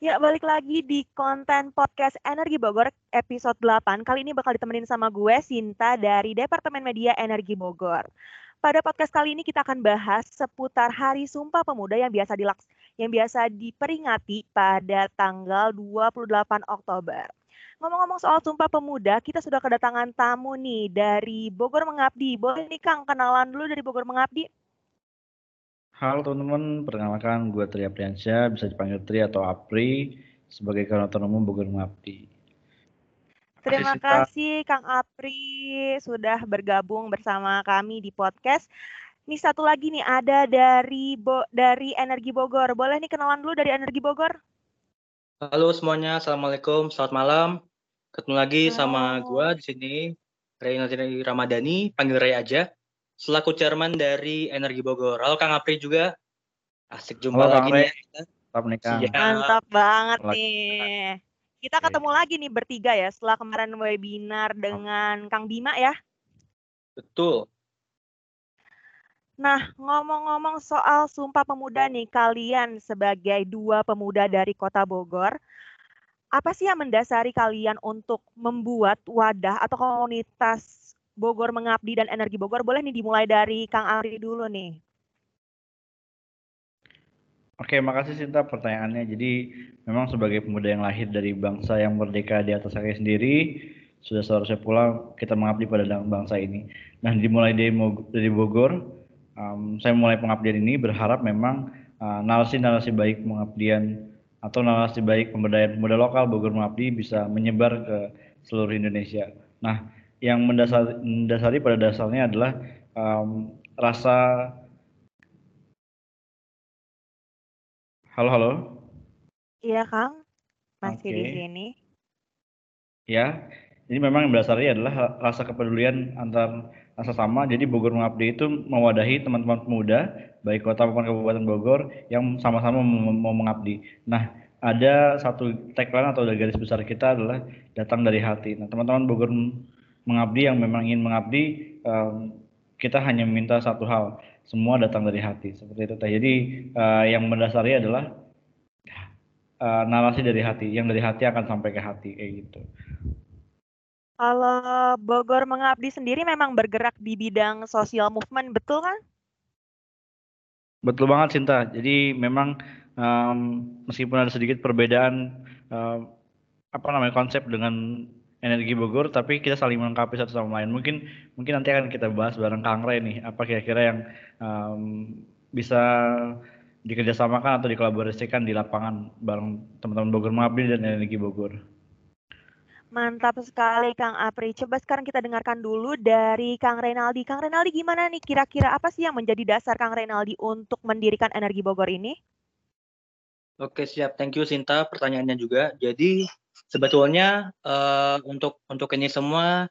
Ya, balik lagi di konten podcast Energi Bogor episode 8. Kali ini bakal ditemenin sama gue, Sinta, dari Departemen Media Energi Bogor. Pada podcast kali ini kita akan bahas seputar Hari Sumpah Pemuda yang biasa dilaks yang biasa diperingati pada tanggal 28 Oktober. Ngomong-ngomong soal Sumpah Pemuda, kita sudah kedatangan tamu nih dari Bogor Mengabdi. Boleh nih Kang kenalan dulu dari Bogor Mengabdi? Halo teman-teman, perkenalkan gue Tri Apriansyah, bisa dipanggil Tri atau Apri sebagai Koordinator Umum Bogor Mengabdi. Terima kasih Kang Apri sudah bergabung bersama kami di podcast. Nih satu lagi nih ada dari Bo dari Energi Bogor. Boleh nih kenalan dulu dari Energi Bogor? Halo semuanya, assalamualaikum, selamat malam. Ketemu lagi Halo. sama gue di sini, Ray Ramadhani, panggil Ray aja selaku chairman dari Energi Bogor. Halo Kang Apri juga. Asik jumpa Halo, lagi nih. Mantap nih Kang. Mantap banget nih. Kita ketemu lagi nih bertiga ya setelah kemarin webinar dengan Kang Bima ya. Betul. Nah, ngomong-ngomong soal Sumpah Pemuda nih, kalian sebagai dua pemuda dari Kota Bogor, apa sih yang mendasari kalian untuk membuat wadah atau komunitas Bogor Mengabdi dan Energi Bogor. Boleh nih dimulai dari Kang Ari dulu nih. Oke, makasih Sinta pertanyaannya. Jadi memang sebagai pemuda yang lahir dari bangsa yang merdeka di atas kaki sendiri, sudah seharusnya pula kita mengabdi pada bangsa ini. Nah, dimulai dari, Bogor, um, saya mulai pengabdian ini berharap memang uh, narasi-narasi baik pengabdian atau narasi baik pemberdayaan pemuda lokal Bogor Mengabdi bisa menyebar ke seluruh Indonesia. Nah, yang mendasari, mendasari pada dasarnya adalah um, rasa halo halo? Iya kang. Masih okay. di sini. Ya jadi memang yang mendasari adalah rasa kepedulian antar rasa sama. Jadi Bogor Mengabdi itu mewadahi teman-teman pemuda baik kota maupun kabupaten Bogor yang sama-sama mau mengabdi. Nah ada satu tagline atau garis besar kita adalah datang dari hati. Nah teman-teman Bogor mengabdi yang memang ingin mengabdi um, kita hanya meminta satu hal semua datang dari hati seperti itu. Jadi uh, yang mendasari adalah uh, narasi dari hati yang dari hati akan sampai ke hati kayak gitu. Kalau Bogor mengabdi sendiri memang bergerak di bidang sosial movement betul kan? Betul banget Cinta jadi memang um, meskipun ada sedikit perbedaan uh, apa namanya konsep dengan energi Bogor tapi kita saling melengkapi satu sama lain mungkin mungkin nanti akan kita bahas bareng Kang Ray nih apa kira-kira yang um, bisa dikerjasamakan atau dikolaborasikan di lapangan bareng teman-teman Bogor Mengabdi dan Energi Bogor. Mantap sekali Kang Apri. Coba sekarang kita dengarkan dulu dari Kang Renaldi. Kang Renaldi gimana nih kira-kira apa sih yang menjadi dasar Kang Renaldi untuk mendirikan Energi Bogor ini? Oke siap, thank you Sinta pertanyaannya juga. Jadi sebetulnya uh, untuk untuk ini semua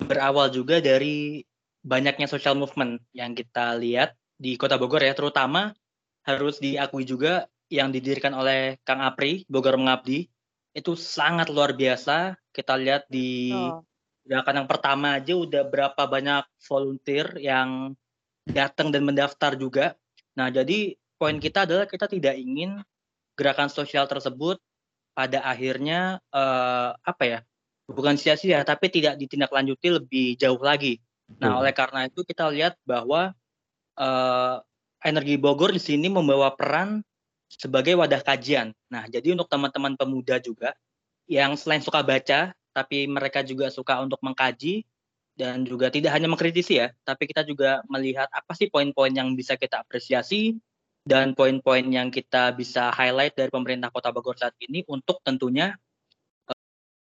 berawal juga dari banyaknya social movement yang kita lihat di Kota Bogor ya, terutama harus diakui juga yang didirikan oleh Kang Apri Bogor Mengabdi itu sangat luar biasa. Kita lihat di oh. gerakan yang pertama aja udah berapa banyak volunteer yang datang dan mendaftar juga. Nah, jadi poin kita adalah kita tidak ingin gerakan sosial tersebut pada akhirnya uh, apa ya bukan sia-sia tapi tidak ditindaklanjuti lebih jauh lagi. Nah oleh karena itu kita lihat bahwa uh, energi Bogor di sini membawa peran sebagai wadah kajian. Nah jadi untuk teman-teman pemuda juga yang selain suka baca tapi mereka juga suka untuk mengkaji dan juga tidak hanya mengkritisi ya, tapi kita juga melihat apa sih poin-poin yang bisa kita apresiasi dan poin-poin yang kita bisa highlight dari pemerintah Kota Bogor saat ini untuk tentunya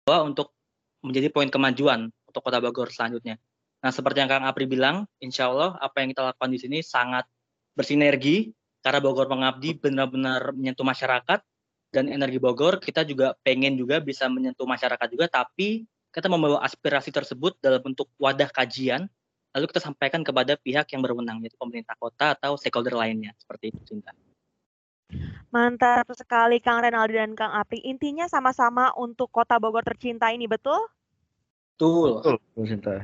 bahwa untuk menjadi poin kemajuan untuk Kota Bogor selanjutnya. Nah, seperti yang Kang Apri bilang, insya Allah apa yang kita lakukan di sini sangat bersinergi karena Bogor Mengabdi benar-benar menyentuh masyarakat dan energi Bogor kita juga pengen juga bisa menyentuh masyarakat juga, tapi kita membawa aspirasi tersebut dalam bentuk wadah kajian lalu kita sampaikan kepada pihak yang berwenang yaitu pemerintah kota atau stakeholder lainnya seperti itu Cinta. Mantap sekali Kang Renaldi dan Kang Apri. Intinya sama-sama untuk Kota Bogor tercinta ini, betul? Betul. Betul, Cinta.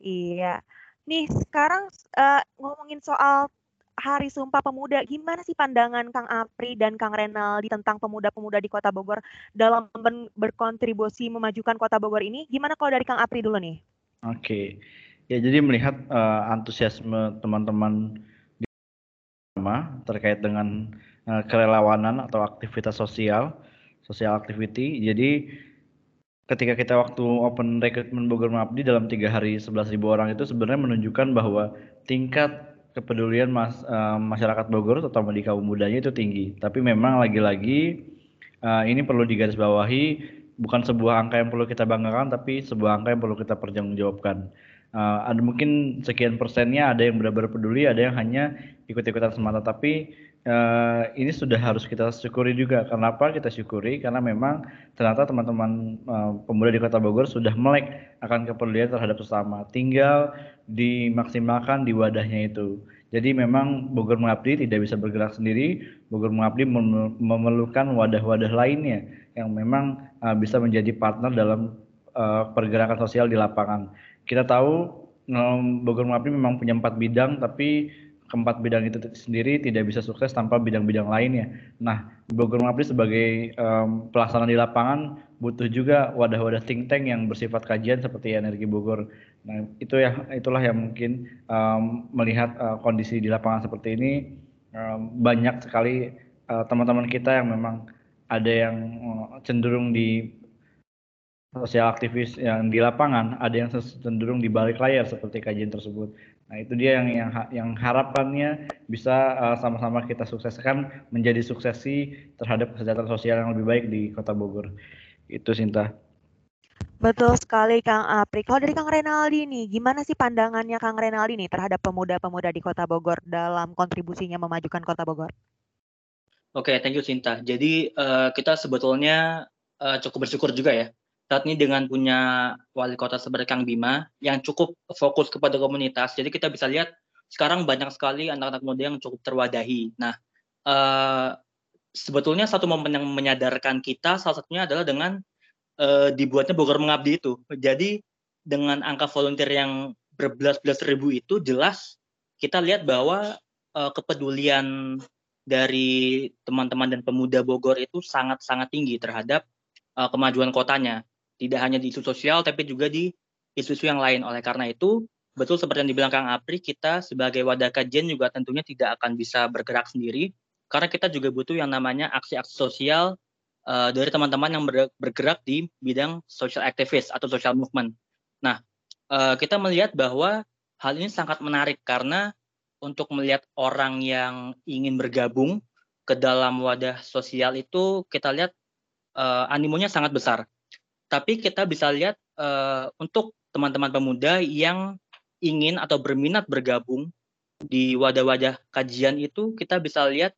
Iya. Nih, sekarang uh, ngomongin soal Hari Sumpah Pemuda. Gimana sih pandangan Kang Apri dan Kang Renaldi tentang pemuda-pemuda di Kota Bogor dalam berkontribusi memajukan Kota Bogor ini? Gimana kalau dari Kang Apri dulu nih? Oke. Ya, jadi melihat uh, antusiasme teman-teman di terkait dengan uh, kerelawanan atau aktivitas sosial, sosial activity. Jadi ketika kita waktu open recruitment Bogor Mabdi dalam tiga hari 11.000 orang itu sebenarnya menunjukkan bahwa tingkat kepedulian mas, uh, masyarakat Bogor terutama di kaum mudanya itu tinggi. Tapi memang lagi-lagi uh, ini perlu digarisbawahi bukan sebuah angka yang perlu kita banggakan tapi sebuah angka yang perlu kita pertanggungjawabkan. Uh, ada mungkin sekian persennya ada yang benar-benar peduli, ada yang hanya ikut-ikutan semata. Tapi uh, ini sudah harus kita syukuri juga. Kenapa kita syukuri? Karena memang ternyata teman-teman uh, pemuda di Kota Bogor sudah melek akan kepedulian terhadap sesama. Tinggal dimaksimalkan di wadahnya itu. Jadi memang Bogor Mengabdi tidak bisa bergerak sendiri. Bogor Mengabdi memerlukan wadah-wadah lainnya yang memang uh, bisa menjadi partner dalam uh, pergerakan sosial di lapangan. Kita tahu Bogor Mengabdi memang punya empat bidang, tapi keempat bidang itu sendiri tidak bisa sukses tanpa bidang-bidang lainnya. Nah, Bogor Mengabdi sebagai um, pelaksana di lapangan butuh juga wadah-wadah think tank yang bersifat kajian seperti Energi Bogor. Nah, itu ya itulah yang mungkin um, melihat uh, kondisi di lapangan seperti ini um, banyak sekali uh, teman-teman kita yang memang ada yang uh, cenderung di sosial aktivis yang di lapangan, ada yang cenderung di balik layar seperti kajian tersebut. Nah, itu dia yang yang yang harapannya bisa uh, sama-sama kita sukseskan menjadi suksesi terhadap kesejahteraan sosial yang lebih baik di Kota Bogor. Itu Sinta. Betul sekali Kang Apri. Kalau dari Kang Renaldi nih, gimana sih pandangannya Kang Renaldi nih terhadap pemuda-pemuda di Kota Bogor dalam kontribusinya memajukan Kota Bogor? Oke, okay, thank you Sinta. Jadi uh, kita sebetulnya uh, cukup bersyukur juga ya saat ini dengan punya wali kota seperti Kang Bima yang cukup fokus kepada komunitas, jadi kita bisa lihat sekarang banyak sekali anak-anak muda yang cukup terwadahi. Nah, uh, sebetulnya satu momen yang menyadarkan kita salah satunya adalah dengan uh, dibuatnya Bogor Mengabdi itu. Jadi dengan angka volunteer yang berbelas-belas ribu itu jelas kita lihat bahwa uh, kepedulian dari teman-teman dan pemuda Bogor itu sangat-sangat tinggi terhadap uh, kemajuan kotanya tidak hanya di isu sosial tapi juga di isu-isu yang lain. Oleh karena itu, betul seperti yang dibilang Kang Apri, kita sebagai wadah kajian juga tentunya tidak akan bisa bergerak sendiri karena kita juga butuh yang namanya aksi-aksi sosial uh, dari teman-teman yang bergerak di bidang social activist atau social movement. Nah, uh, kita melihat bahwa hal ini sangat menarik karena untuk melihat orang yang ingin bergabung ke dalam wadah sosial itu kita lihat uh, animonya sangat besar tapi kita bisa lihat uh, untuk teman-teman pemuda yang ingin atau berminat bergabung di wadah-wadah kajian itu kita bisa lihat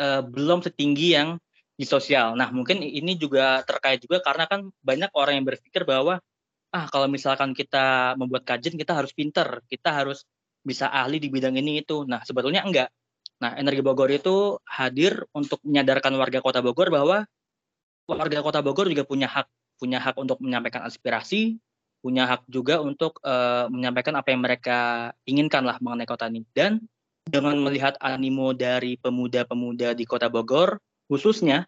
uh, belum setinggi yang di sosial. Nah, mungkin ini juga terkait juga karena kan banyak orang yang berpikir bahwa ah kalau misalkan kita membuat kajian kita harus pinter, kita harus bisa ahli di bidang ini itu. Nah, sebetulnya enggak. Nah, Energi Bogor itu hadir untuk menyadarkan warga Kota Bogor bahwa warga Kota Bogor juga punya hak punya hak untuk menyampaikan aspirasi, punya hak juga untuk uh, menyampaikan apa yang mereka inginkan lah mengenai kota ini. Dan dengan melihat animo dari pemuda-pemuda di kota Bogor, khususnya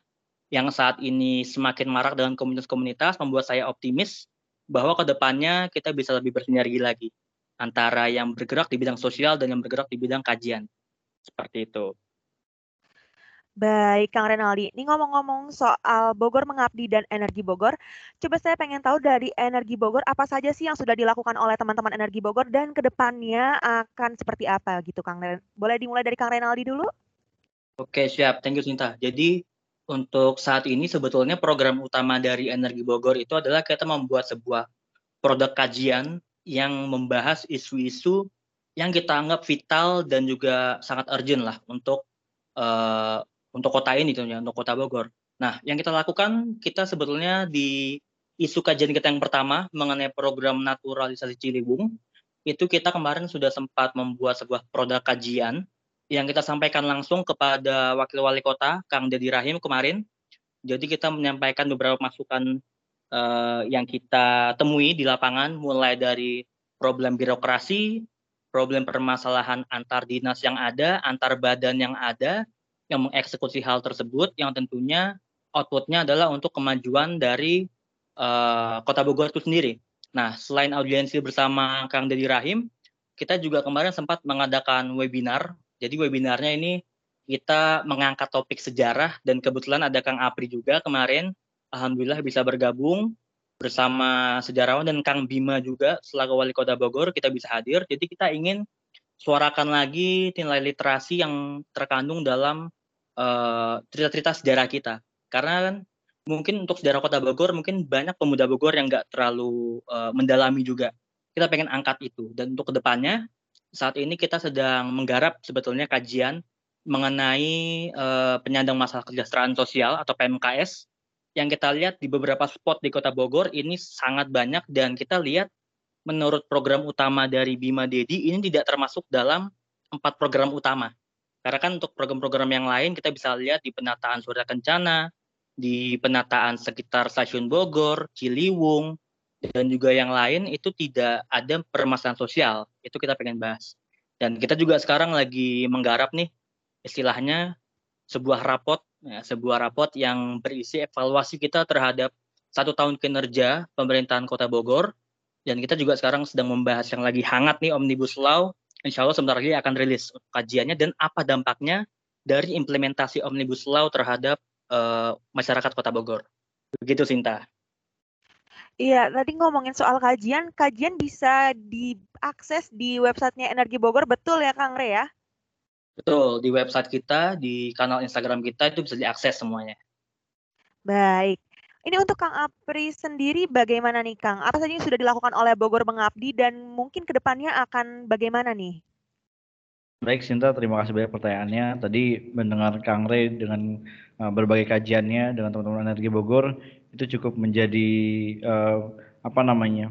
yang saat ini semakin marak dengan komunitas-komunitas, membuat saya optimis bahwa ke depannya kita bisa lebih bersinergi lagi antara yang bergerak di bidang sosial dan yang bergerak di bidang kajian. Seperti itu. Baik, Kang Renaldi. Ini ngomong-ngomong soal Bogor Mengabdi dan Energi Bogor, coba saya pengen tahu dari Energi Bogor apa saja sih yang sudah dilakukan oleh teman-teman Energi Bogor dan ke depannya akan seperti apa gitu, Kang Ren Boleh dimulai dari Kang Renaldi dulu? Oke, siap. Thank you, Sinta. Jadi untuk saat ini sebetulnya program utama dari Energi Bogor itu adalah kita membuat sebuah produk kajian yang membahas isu-isu yang kita anggap vital dan juga sangat urgent lah untuk uh, untuk kota ini tentunya untuk kota Bogor. Nah, yang kita lakukan kita sebetulnya di isu kajian kita yang pertama mengenai program naturalisasi Ciliwung itu kita kemarin sudah sempat membuat sebuah produk kajian yang kita sampaikan langsung kepada Wakil Wali Kota Kang Dedi Rahim kemarin. Jadi kita menyampaikan beberapa masukan uh, yang kita temui di lapangan mulai dari problem birokrasi, problem permasalahan antar dinas yang ada, antar badan yang ada yang mengeksekusi hal tersebut yang tentunya outputnya adalah untuk kemajuan dari uh, Kota Bogor itu sendiri. Nah, selain audiensi bersama Kang Dedi Rahim, kita juga kemarin sempat mengadakan webinar. Jadi webinarnya ini kita mengangkat topik sejarah dan kebetulan ada Kang Apri juga kemarin. Alhamdulillah bisa bergabung bersama sejarawan dan Kang Bima juga selaku wali kota Bogor kita bisa hadir. Jadi kita ingin suarakan lagi nilai literasi yang terkandung dalam eh, cerita-cerita sejarah kita. Karena kan mungkin untuk sejarah kota Bogor mungkin banyak pemuda Bogor yang nggak terlalu uh, mendalami juga. Kita pengen angkat itu dan untuk ke depannya saat ini kita sedang menggarap sebetulnya kajian mengenai uh, penyandang masalah kesejahteraan sosial atau PMKS yang kita lihat di beberapa spot di Kota Bogor ini sangat banyak dan kita lihat menurut program utama dari Bima Dedi ini tidak termasuk dalam empat program utama. Karena kan untuk program-program yang lain kita bisa lihat di penataan Surya Kencana, di penataan sekitar stasiun Bogor, Ciliwung, dan juga yang lain itu tidak ada permasalahan sosial. Itu kita pengen bahas. Dan kita juga sekarang lagi menggarap nih istilahnya sebuah rapot ya, sebuah rapot yang berisi evaluasi kita terhadap satu tahun kinerja pemerintahan Kota Bogor dan kita juga sekarang sedang membahas yang lagi hangat nih Omnibus Law. Insya Allah sebentar lagi akan rilis kajiannya dan apa dampaknya dari implementasi Omnibus Law terhadap uh, masyarakat Kota Bogor. Begitu Sinta. Iya, tadi ngomongin soal kajian, kajian bisa diakses di websitenya Energi Bogor, betul ya Kang Re ya? Betul, di website kita, di kanal Instagram kita itu bisa diakses semuanya. Baik. Ini untuk Kang Apri sendiri bagaimana nih Kang? Apa saja yang sudah dilakukan oleh Bogor Mengabdi dan mungkin ke depannya akan bagaimana nih? Baik Sinta, terima kasih banyak pertanyaannya. Tadi mendengar Kang Rey dengan uh, berbagai kajiannya dengan teman-teman Energi Bogor itu cukup menjadi uh, apa namanya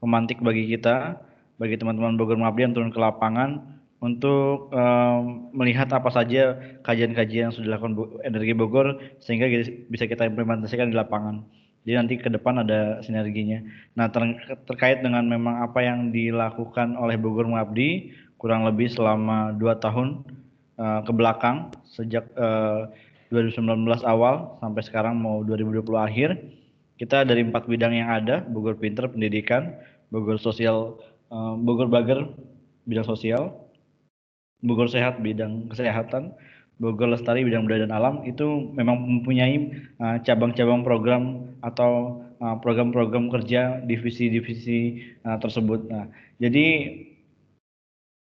pemantik bagi kita, bagi teman-teman Bogor Mengabdi yang turun ke lapangan untuk um, melihat apa saja kajian-kajian yang sudah dilakukan Energi Bogor sehingga bisa kita implementasikan di lapangan. Jadi nanti ke depan ada sinerginya. Nah ter terkait dengan memang apa yang dilakukan oleh Bogor Mengabdi kurang lebih selama dua tahun uh, ke belakang sejak uh, eh, 2019 awal sampai sekarang mau 2020 akhir kita dari empat bidang yang ada Bogor Pinter Pendidikan, Bogor Sosial, uh, Bogor Bager bidang sosial, Bogor Sehat bidang kesehatan, Bogor Lestari bidang budaya dan alam itu memang mempunyai uh, cabang-cabang uh, program atau uh, program-program kerja divisi-divisi uh, tersebut. Nah, jadi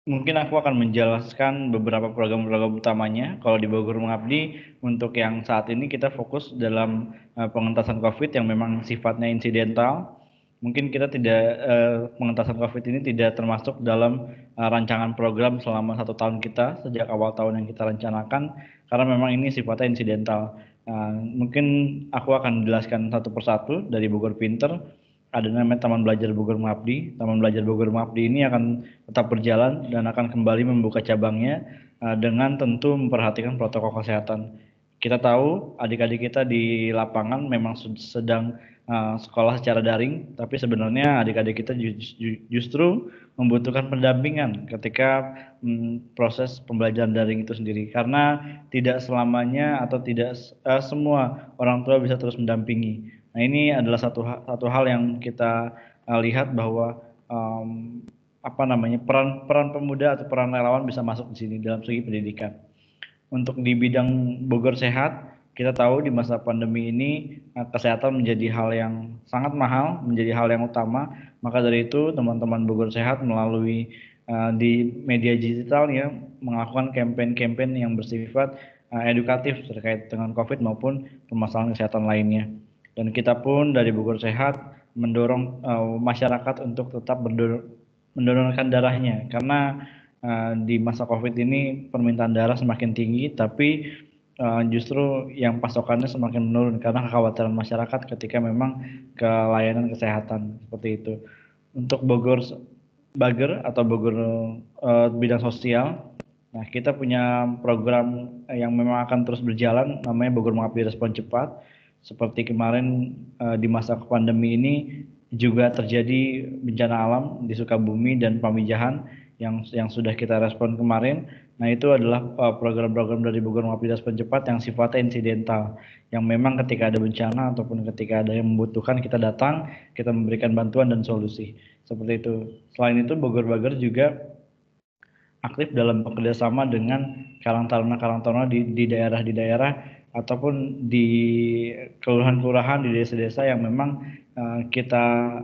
mungkin aku akan menjelaskan beberapa program-program utamanya. Kalau di Bogor Mengabdi untuk yang saat ini kita fokus dalam uh, pengentasan COVID yang memang sifatnya insidental mungkin kita tidak uh, pengentasan COVID ini tidak termasuk dalam uh, rancangan program selama satu tahun kita sejak awal tahun yang kita rencanakan karena memang ini sifatnya insidental. Uh, mungkin aku akan menjelaskan satu persatu dari Bogor Pinter. Ada namanya Taman Belajar Bogor Mengabdi. Taman Belajar Bogor Mengabdi ini akan tetap berjalan dan akan kembali membuka cabangnya uh, dengan tentu memperhatikan protokol kesehatan. Kita tahu adik-adik kita di lapangan memang sedang uh, sekolah secara daring, tapi sebenarnya adik-adik kita justru membutuhkan pendampingan ketika um, proses pembelajaran daring itu sendiri, karena tidak selamanya atau tidak uh, semua orang tua bisa terus mendampingi. Nah ini adalah satu satu hal yang kita uh, lihat bahwa um, apa namanya peran peran pemuda atau peran relawan bisa masuk di sini dalam segi pendidikan. Untuk di bidang Bogor Sehat, kita tahu di masa pandemi ini eh, kesehatan menjadi hal yang sangat mahal, menjadi hal yang utama. Maka dari itu teman-teman Bogor Sehat melalui uh, di media digital ya melakukan campaign-campaign yang bersifat uh, edukatif terkait dengan COVID maupun permasalahan kesehatan lainnya. Dan kita pun dari Bogor Sehat mendorong uh, masyarakat untuk tetap mendonorkan darahnya karena di masa COVID ini permintaan darah semakin tinggi tapi uh, justru yang pasokannya semakin menurun karena kekhawatiran masyarakat ketika memang ke layanan kesehatan seperti itu. Untuk Bogor Bager atau Bogor uh, bidang sosial, nah kita punya program yang memang akan terus berjalan namanya Bogor Mengabdi Respon Cepat. Seperti kemarin uh, di masa pandemi ini juga terjadi bencana alam di Sukabumi dan Pamijahan yang yang sudah kita respon kemarin. Nah itu adalah eh, program-program dari Bogor Mengabdi Respon Cepat yang sifatnya insidental, yang memang ketika ada bencana ataupun ketika ada yang membutuhkan kita datang, kita memberikan bantuan dan solusi seperti itu. Selain itu Bogor Bager juga aktif dalam bekerjasama dengan Karang Taruna Karang Taruna di, di daerah di daerah ataupun di kelurahan-kelurahan di desa-desa yang memang uh, kita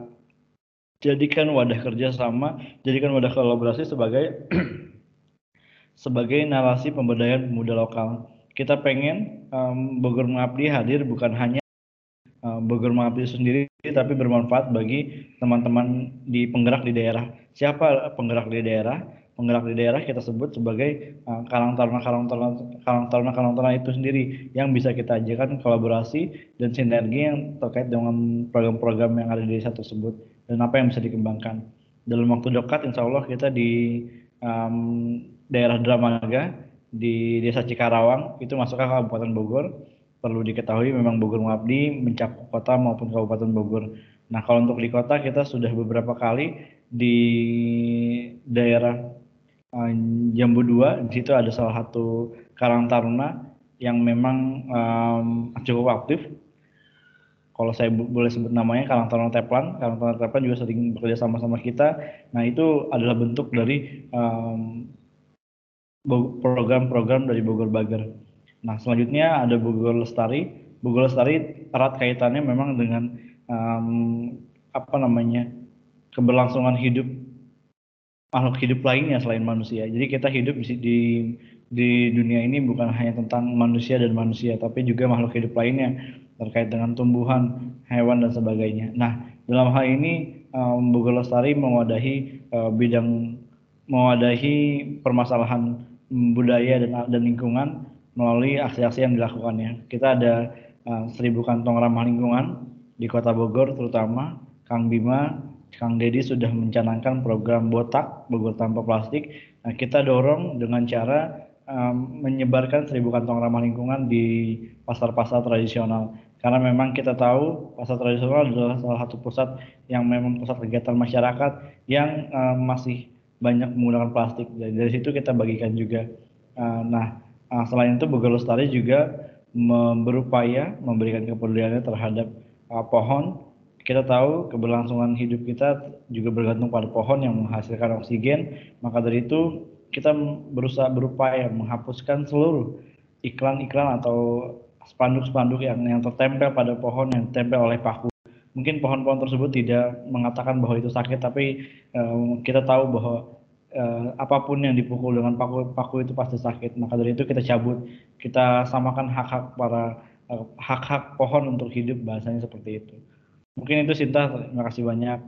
jadikan wadah kerjasama, jadikan wadah kolaborasi sebagai sebagai narasi pemberdayaan pemuda lokal. Kita pengen um, Bogor Mengabdi hadir bukan hanya um, Bogor Mengabdi sendiri, tapi bermanfaat bagi teman-teman di penggerak di daerah. Siapa penggerak di daerah? Penggerak di daerah kita sebut sebagai uh, karang taruna karang taruna karang taruna karang taruna itu sendiri yang bisa kita ajarkan kolaborasi dan sinergi yang terkait dengan program-program yang ada di desa tersebut dan apa yang bisa dikembangkan. Dalam waktu dekat, insya Allah kita di um, daerah Dramaga, di desa Cikarawang, itu masuk ke Kabupaten Bogor. Perlu diketahui memang Bogor Mengabdi mencakup kota maupun Kabupaten Bogor. Nah, kalau untuk di kota kita sudah beberapa kali di daerah um, Jambu 2, di situ ada salah satu Karang Taruna yang memang um, cukup aktif kalau saya boleh sebut namanya Karang Taruna Teplan. Karang Taruna Teplan juga sering bekerja sama sama kita. Nah itu adalah bentuk dari program-program um, dari Bogor Bager. Nah selanjutnya ada Bogor Lestari. Bogor Lestari erat kaitannya memang dengan um, apa namanya keberlangsungan hidup makhluk hidup lainnya selain manusia. Jadi kita hidup di dunia ini bukan hanya tentang manusia dan manusia, tapi juga makhluk hidup lainnya terkait dengan tumbuhan, hewan dan sebagainya. Nah, dalam hal ini um, Bogor Lestari mewadahi uh, bidang mewadahi permasalahan budaya dan dan lingkungan melalui aksi-aksi yang dilakukannya. Kita ada uh, seribu kantong ramah lingkungan di Kota Bogor terutama Kang Bima, Kang Dedi sudah mencanangkan program botak Bogor tanpa plastik. Nah, kita dorong dengan cara um, menyebarkan seribu kantong ramah lingkungan di pasar-pasar tradisional karena memang kita tahu pasar tradisional adalah salah satu pusat yang memang pusat kegiatan masyarakat yang uh, masih banyak menggunakan plastik. Jadi dari situ kita bagikan juga. Uh, nah, uh, selain itu Bogor Lestari juga berupaya memberikan kepeduliannya terhadap uh, pohon. Kita tahu keberlangsungan hidup kita juga bergantung pada pohon yang menghasilkan oksigen. Maka dari itu kita berusaha berupaya menghapuskan seluruh iklan-iklan atau spanduk-spanduk yang yang tertempel pada pohon yang ditempel oleh paku. Mungkin pohon-pohon tersebut tidak mengatakan bahwa itu sakit, tapi um, kita tahu bahwa uh, apa pun yang dipukul dengan paku paku itu pasti sakit. Maka dari itu kita cabut, kita samakan hak-hak para hak hak-hak pohon untuk hidup bahasanya seperti itu. Mungkin itu Sinta, terima kasih banyak.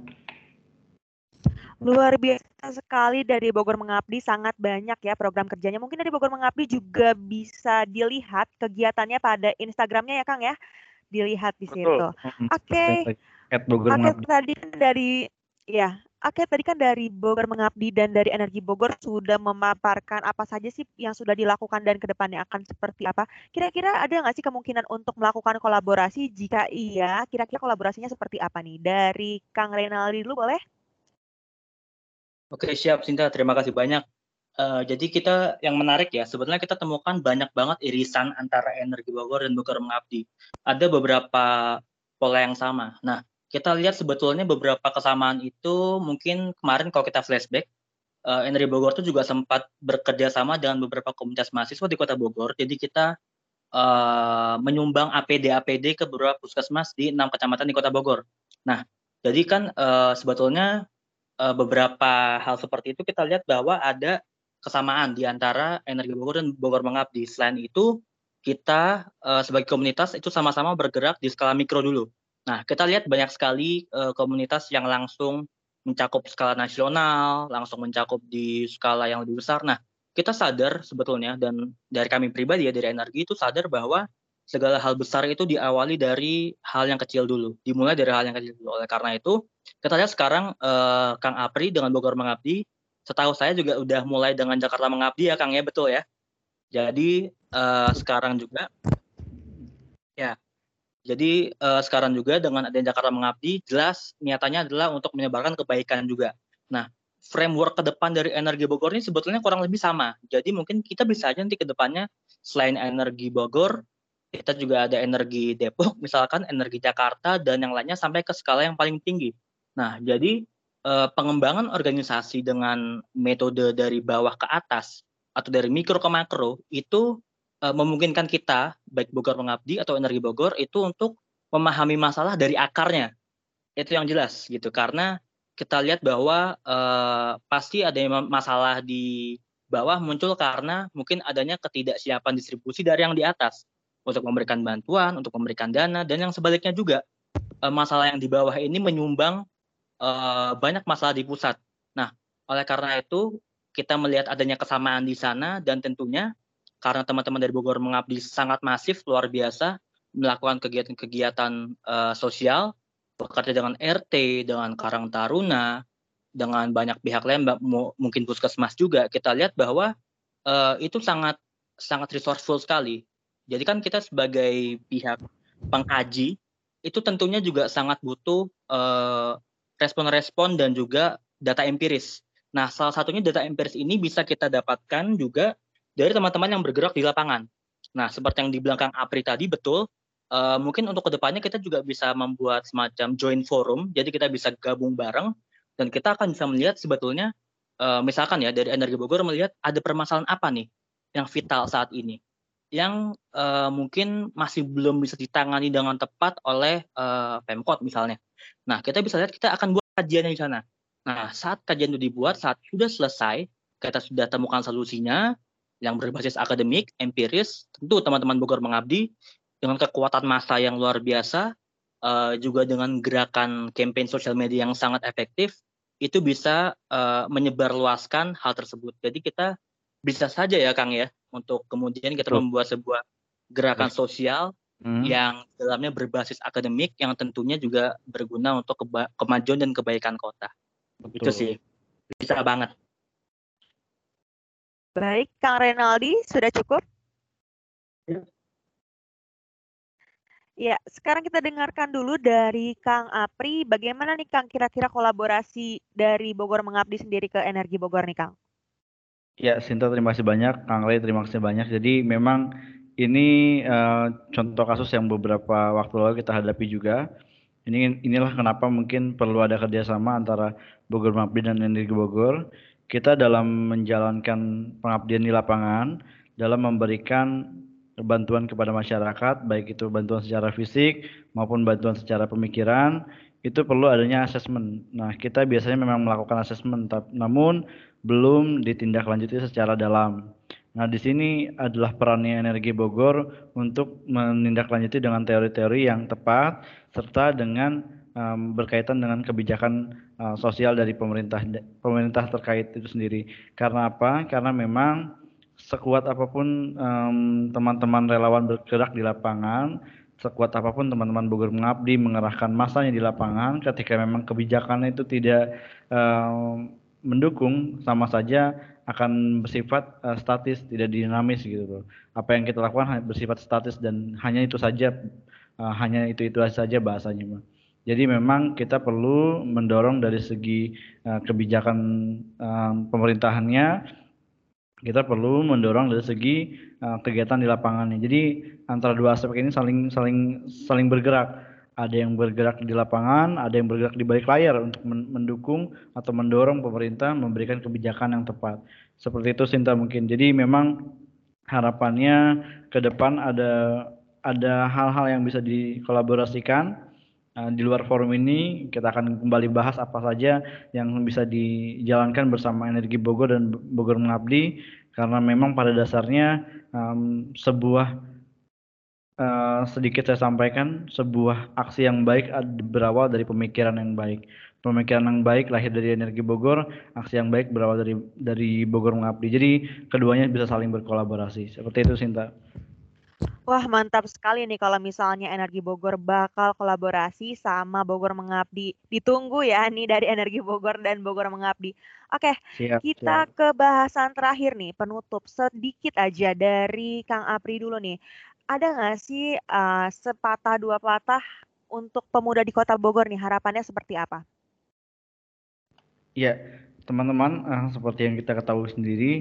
Luar biasa sekali dari Bogor Mengabdi, sangat banyak ya program kerjanya. Mungkin dari Bogor Mengabdi juga bisa dilihat kegiatannya pada Instagramnya ya Kang ya, dilihat di situ. Oke, oke tadi dari ya, oke tadi kan dari Bogor Mengabdi dan dari Energi Bogor sudah memaparkan apa saja sih yang sudah dilakukan dan ke depannya akan seperti apa. Kira-kira ada nggak sih kemungkinan untuk melakukan kolaborasi? Jika iya, kira-kira kolaborasinya seperti apa nih? Dari Kang Renaldi dulu boleh? Oke, siap Sinta. Terima kasih banyak. Uh, jadi kita yang menarik ya, sebetulnya kita temukan banyak banget irisan antara energi Bogor dan Bogor Mengabdi. Ada beberapa pola yang sama. Nah, kita lihat sebetulnya beberapa kesamaan itu mungkin kemarin kalau kita flashback, uh, energi Bogor itu juga sempat bekerja sama dengan beberapa komunitas mahasiswa di Kota Bogor. Jadi kita uh, menyumbang APD-APD ke beberapa puskesmas di enam kecamatan di Kota Bogor. Nah, jadi kan uh, sebetulnya uh, beberapa hal seperti itu kita lihat bahwa ada kesamaan di antara energi Bogor dan Bogor Mengabdi. Selain itu, kita uh, sebagai komunitas itu sama-sama bergerak di skala mikro dulu. Nah, kita lihat banyak sekali uh, komunitas yang langsung mencakup skala nasional, langsung mencakup di skala yang lebih besar. Nah, kita sadar sebetulnya dan dari kami pribadi ya dari energi itu sadar bahwa segala hal besar itu diawali dari hal yang kecil dulu, dimulai dari hal yang kecil dulu. Oleh karena itu, kita lihat sekarang eh, Kang Apri dengan Bogor Mengabdi, setahu saya juga udah mulai dengan Jakarta Mengabdi ya Kang ya, betul ya? Jadi eh, sekarang juga, ya, jadi eh, sekarang juga dengan adanya Jakarta Mengabdi, jelas niatannya adalah untuk menyebarkan kebaikan juga. Nah, framework ke depan dari energi Bogor ini sebetulnya kurang lebih sama. Jadi mungkin kita bisa aja nanti ke depannya selain energi Bogor, kita juga ada energi Depok, misalkan energi Jakarta dan yang lainnya sampai ke skala yang paling tinggi. Nah, jadi eh, pengembangan organisasi dengan metode dari bawah ke atas atau dari mikro ke makro itu eh, memungkinkan kita baik Bogor Mengabdi atau Energi Bogor itu untuk memahami masalah dari akarnya. Itu yang jelas gitu karena kita lihat bahwa eh, pasti ada masalah di bawah muncul karena mungkin adanya ketidaksiapan distribusi dari yang di atas untuk memberikan bantuan, untuk memberikan dana dan yang sebaliknya juga eh, masalah yang di bawah ini menyumbang uh, banyak masalah di pusat. Nah, oleh karena itu kita melihat adanya kesamaan di sana dan tentunya karena teman-teman dari Bogor mengabdi sangat masif luar biasa melakukan kegiatan-kegiatan uh, sosial bekerja dengan RT, dengan Karang Taruna, dengan banyak pihak lain, mungkin puskesmas juga, kita lihat bahwa itu sangat sangat resourceful sekali. Jadi kan kita sebagai pihak pengkaji itu tentunya juga sangat butuh uh, respon-respon dan juga data empiris. Nah, salah satunya data empiris ini bisa kita dapatkan juga dari teman-teman yang bergerak di lapangan. Nah, seperti yang di belakang Apri tadi, betul. Uh, mungkin untuk ke depannya kita juga bisa membuat semacam joint forum, jadi kita bisa gabung bareng dan kita akan bisa melihat sebetulnya, uh, misalkan ya dari Energi Bogor melihat ada permasalahan apa nih yang vital saat ini, yang uh, mungkin masih belum bisa ditangani dengan tepat oleh uh, Pemkot misalnya. Nah, kita bisa lihat kita akan buat kajian di sana. Nah, saat kajian itu dibuat, saat sudah selesai, kita sudah temukan solusinya yang berbasis akademik, empiris, tentu teman-teman Bogor Mengabdi dengan kekuatan massa yang luar biasa, uh, juga dengan gerakan campaign sosial media yang sangat efektif, itu bisa uh, menyebarluaskan hal tersebut. Jadi kita bisa saja ya Kang ya, untuk kemudian kita membuat sebuah gerakan sosial hmm. yang dalamnya berbasis akademik yang tentunya juga berguna untuk keba kemajuan dan kebaikan kota. Betul. Itu sih bisa banget. Baik, Kang Renaldi sudah cukup? Ya. Ya, sekarang kita dengarkan dulu dari Kang Apri, bagaimana nih Kang kira-kira kolaborasi dari Bogor Mengabdi sendiri ke Energi Bogor nih Kang? Ya, Sinta terima kasih banyak, Kang Lei terima kasih banyak. Jadi memang ini uh, contoh kasus yang beberapa waktu lalu kita hadapi juga. Ini inilah kenapa mungkin perlu ada kerjasama antara Bogor Mabdi dan Energi Bogor. Kita dalam menjalankan pengabdian di lapangan, dalam memberikan bantuan kepada masyarakat, baik itu bantuan secara fisik maupun bantuan secara pemikiran, itu perlu adanya asesmen. Nah, kita biasanya memang melakukan asesmen, namun belum ditindaklanjuti secara dalam. Nah, di sini adalah perannya Energi Bogor untuk menindaklanjuti dengan teori-teori yang tepat serta dengan um, berkaitan dengan kebijakan uh, sosial dari pemerintah pemerintah terkait itu sendiri. Karena apa? Karena memang sekuat apa pun teman-teman um, relawan bergerak di lapangan, sekuat apa pun teman-teman Bogor mengabdi mengerahkan masanya di lapangan, ketika memang kebijakannya itu tidak um, mendukung, sama saja akan bersifat uh, statis, tidak dinamis gitu loh. Apa yang kita lakukan bersifat statis dan hanya itu saja, uh, hanya itu itu saja bahasanya. Jadi memang kita perlu mendorong dari segi uh, kebijakan uh, pemerintahannya, kita perlu mendorong dari segi uh, kegiatan di lapangannya. Jadi antara dua aspek ini saling saling saling bergerak ada yang bergerak di lapangan, ada yang bergerak di balik layar untuk mendukung atau mendorong pemerintah memberikan kebijakan yang tepat. Seperti itu Sinta mungkin. Jadi memang harapannya ke depan ada ada hal-hal yang bisa dikolaborasikan uh, di luar forum ini kita akan kembali bahas apa saja yang bisa dijalankan bersama Energi Bogor dan Bogor Mengabdi karena memang pada dasarnya um, sebuah uh, sedikit saya sampaikan sebuah aksi yang baik berawal dari pemikiran yang baik. Pemikiran yang baik lahir dari energi Bogor, aksi yang baik berawal dari dari Bogor mengabdi. Jadi keduanya bisa saling berkolaborasi. Seperti itu Sinta. Wah, mantap sekali nih kalau misalnya Energi Bogor bakal kolaborasi sama Bogor Mengabdi. Ditunggu ya nih dari Energi Bogor dan Bogor Mengabdi. Oke, siap, kita siap. ke bahasan terakhir nih, penutup sedikit aja dari Kang Apri dulu nih ada nggak sih uh, sepatah dua patah untuk pemuda di Kota Bogor nih harapannya seperti apa? Iya, teman-teman, uh, seperti yang kita ketahui sendiri,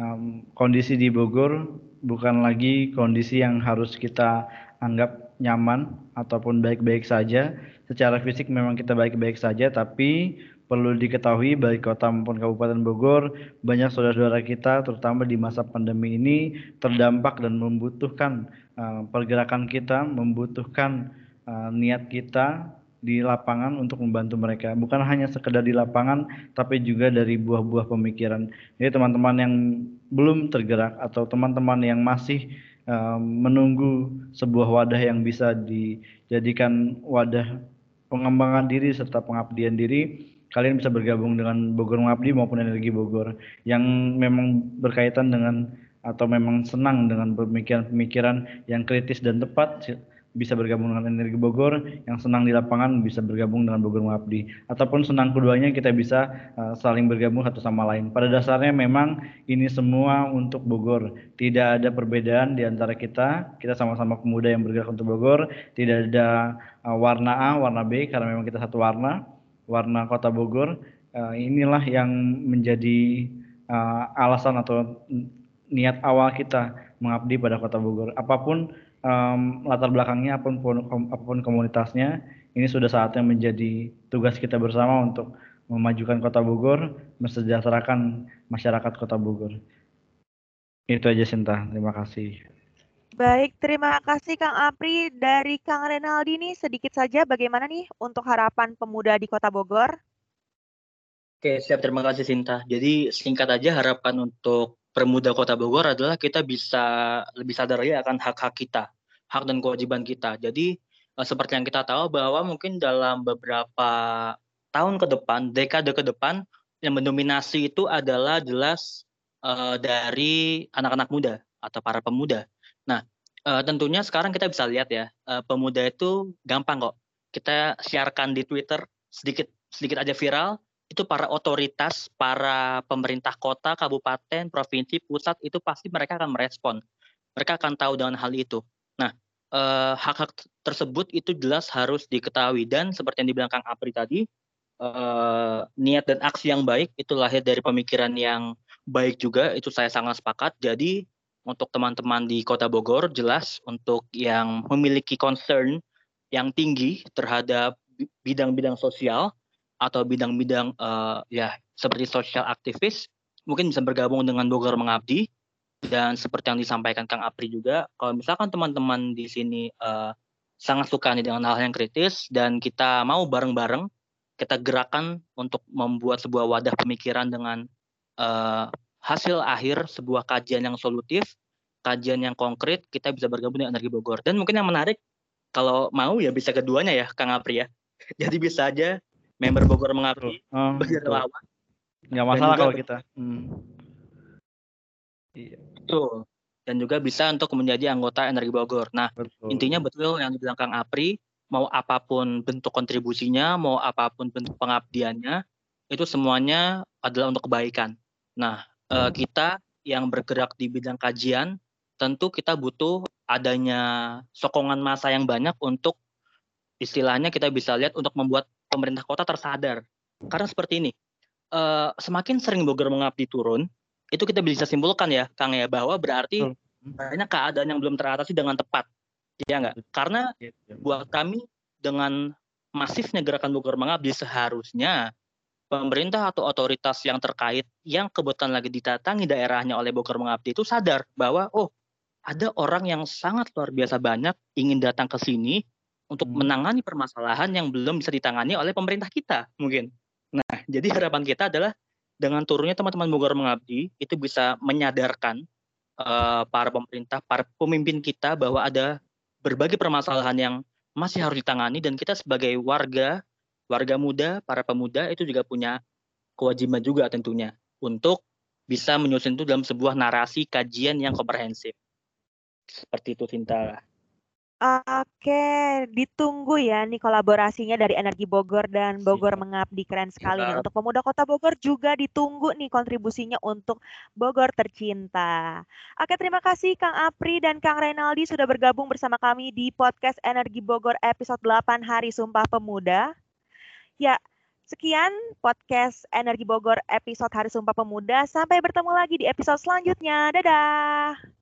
um, kondisi di Bogor bukan lagi kondisi yang harus kita anggap nyaman ataupun baik-baik saja. Secara fisik memang kita baik-baik saja, tapi perlu diketahui baik kota maupun Kabupaten Bogor, banyak saudara-saudara kita terutama di masa pandemi ini terdampak dan membutuhkan uh, pergerakan kita, membutuhkan uh, niat kita di lapangan untuk membantu mereka. Bukan hanya sekedar di lapangan, tapi juga dari buah-buah pemikiran. Jadi teman-teman yang belum tergerak atau teman-teman yang masih uh, menunggu sebuah wadah yang bisa dijadikan wadah pengembangan diri serta pengabdian diri, kalian bisa bergabung dengan Bogor Mengabdi maupun Energi Bogor yang memang berkaitan dengan atau memang senang dengan pemikiran-pemikiran yang kritis dan tepat bisa bergabung dengan Energi Bogor, yang senang di lapangan bisa bergabung dengan Bogor Mengabdi. Ataupun senang keduanya kita bisa uh, saling bergabung satu sama lain. Pada dasarnya memang ini semua untuk Bogor. Tidak ada perbedaan di antara kita. Kita sama-sama pemuda yang bergerak untuk Bogor. Tidak ada uh, warna A, warna B karena memang kita satu warna warna kota Bogor uh, inilah yang menjadi uh, alasan atau niat awal kita mengabdi pada kota Bogor apa pun um, latar belakangnya apa pun apa pun komunitasnya ini sudah saatnya menjadi tugas kita bersama untuk memajukan kota Bogor mensejahterakan masyarakat kota Bogor itu aja Sinta terima kasih Baik, terima kasih Kang Apri. Dari Kang Renaldi nih sedikit saja bagaimana nih untuk harapan pemuda di Kota Bogor? Oke, siap. Terima kasih Sinta. Jadi singkat aja harapan untuk pemuda Kota Bogor adalah kita bisa lebih sadar ya akan hak-hak kita, hak dan kewajiban kita. Jadi eh, seperti yang kita tahu bahwa mungkin dalam beberapa tahun ke depan, dekade ke depan, yang mendominasi itu adalah jelas uh, dari anak-anak muda atau para pemuda. Nah, uh, tentunya sekarang kita bisa lihat ya, uh, pemuda itu gampang kok. Kita siarkan di Twitter sedikit sedikit aja viral, itu para otoritas, para pemerintah kota, kabupaten, provinsi, pusat itu pasti mereka akan merespon. Mereka akan tahu dengan hal itu. Nah, hak hak-hak tersebut itu jelas harus diketahui dan seperti yang dibilang Kang Apri tadi, uh, niat dan aksi yang baik itu lahir dari pemikiran yang baik juga. Itu saya sangat sepakat. Jadi untuk teman-teman di Kota Bogor jelas untuk yang memiliki concern yang tinggi terhadap bidang-bidang sosial atau bidang-bidang uh, ya seperti sosial aktivis mungkin bisa bergabung dengan Bogor Mengabdi dan seperti yang disampaikan Kang Apri juga kalau misalkan teman-teman di sini uh, sangat suka nih dengan hal yang kritis dan kita mau bareng-bareng kita gerakan untuk membuat sebuah wadah pemikiran dengan uh, hasil akhir sebuah kajian yang solutif, kajian yang konkret, kita bisa bergabung dengan Energi Bogor. Dan mungkin yang menarik, kalau mau ya bisa keduanya ya, Kang Apri ya. Jadi bisa aja member Bogor mengabdi, oh, relawan. Nggak masalah kalau kita. Hmm. Iya. Betul. Dan juga bisa untuk menjadi anggota Energi Bogor. Nah, betul. intinya betul yang dibilang Kang Apri, mau apa pun bentuk kontribusinya, mau apa pun bentuk pengabdiannya, itu semuanya adalah untuk kebaikan. Nah, uh, kita yang bergerak di bidang kajian, tentu kita butuh adanya sokongan massa yang banyak untuk istilahnya kita bisa lihat untuk membuat pemerintah kota tersadar. Karena seperti ini, uh, semakin sering Bogor mengabdi turun, itu kita bisa simpulkan ya, Kang ya, bahwa berarti hmm. banyak keadaan yang belum teratasi dengan tepat. Ya enggak? Karena iya, buat kami dengan masifnya gerakan Bogor mengabdi seharusnya pemerintah atau otoritas yang terkait yang kebetulan lagi didatangi daerahnya oleh Bogor Mengabdi itu sadar bahwa oh ada orang yang sangat luar biasa banyak ingin datang ke sini untuk hmm. menangani permasalahan yang belum bisa ditangani oleh pemerintah kita mungkin. Nah, jadi harapan kita adalah dengan turunnya teman-teman Bogor Mengabdi itu bisa menyadarkan uh, para pemerintah, para pemimpin kita bahwa ada berbagai permasalahan yang masih harus ditangani dan kita sebagai warga warga muda, para pemuda itu juga punya kewajiban juga tentunya untuk bisa menyusun itu dalam sebuah narasi kajian yang komprehensif. Seperti itu Sinta. Oke, ditunggu ya nih kolaborasinya dari Energi Bogor dan Bogor Mengabdi keren sekali nih. Untuk pemuda Kota Bogor juga ditunggu nih kontribusinya untuk Bogor tercinta. Oke, terima kasih Kang Apri dan Kang Renaldi sudah bergabung bersama kami di podcast Energi Bogor episode 8 Hari Sumpah Pemuda. Ya, Sekian podcast Energi Bogor episode Hari Sumpah Pemuda. Sampai bertemu lagi di episode selanjutnya. Dadah.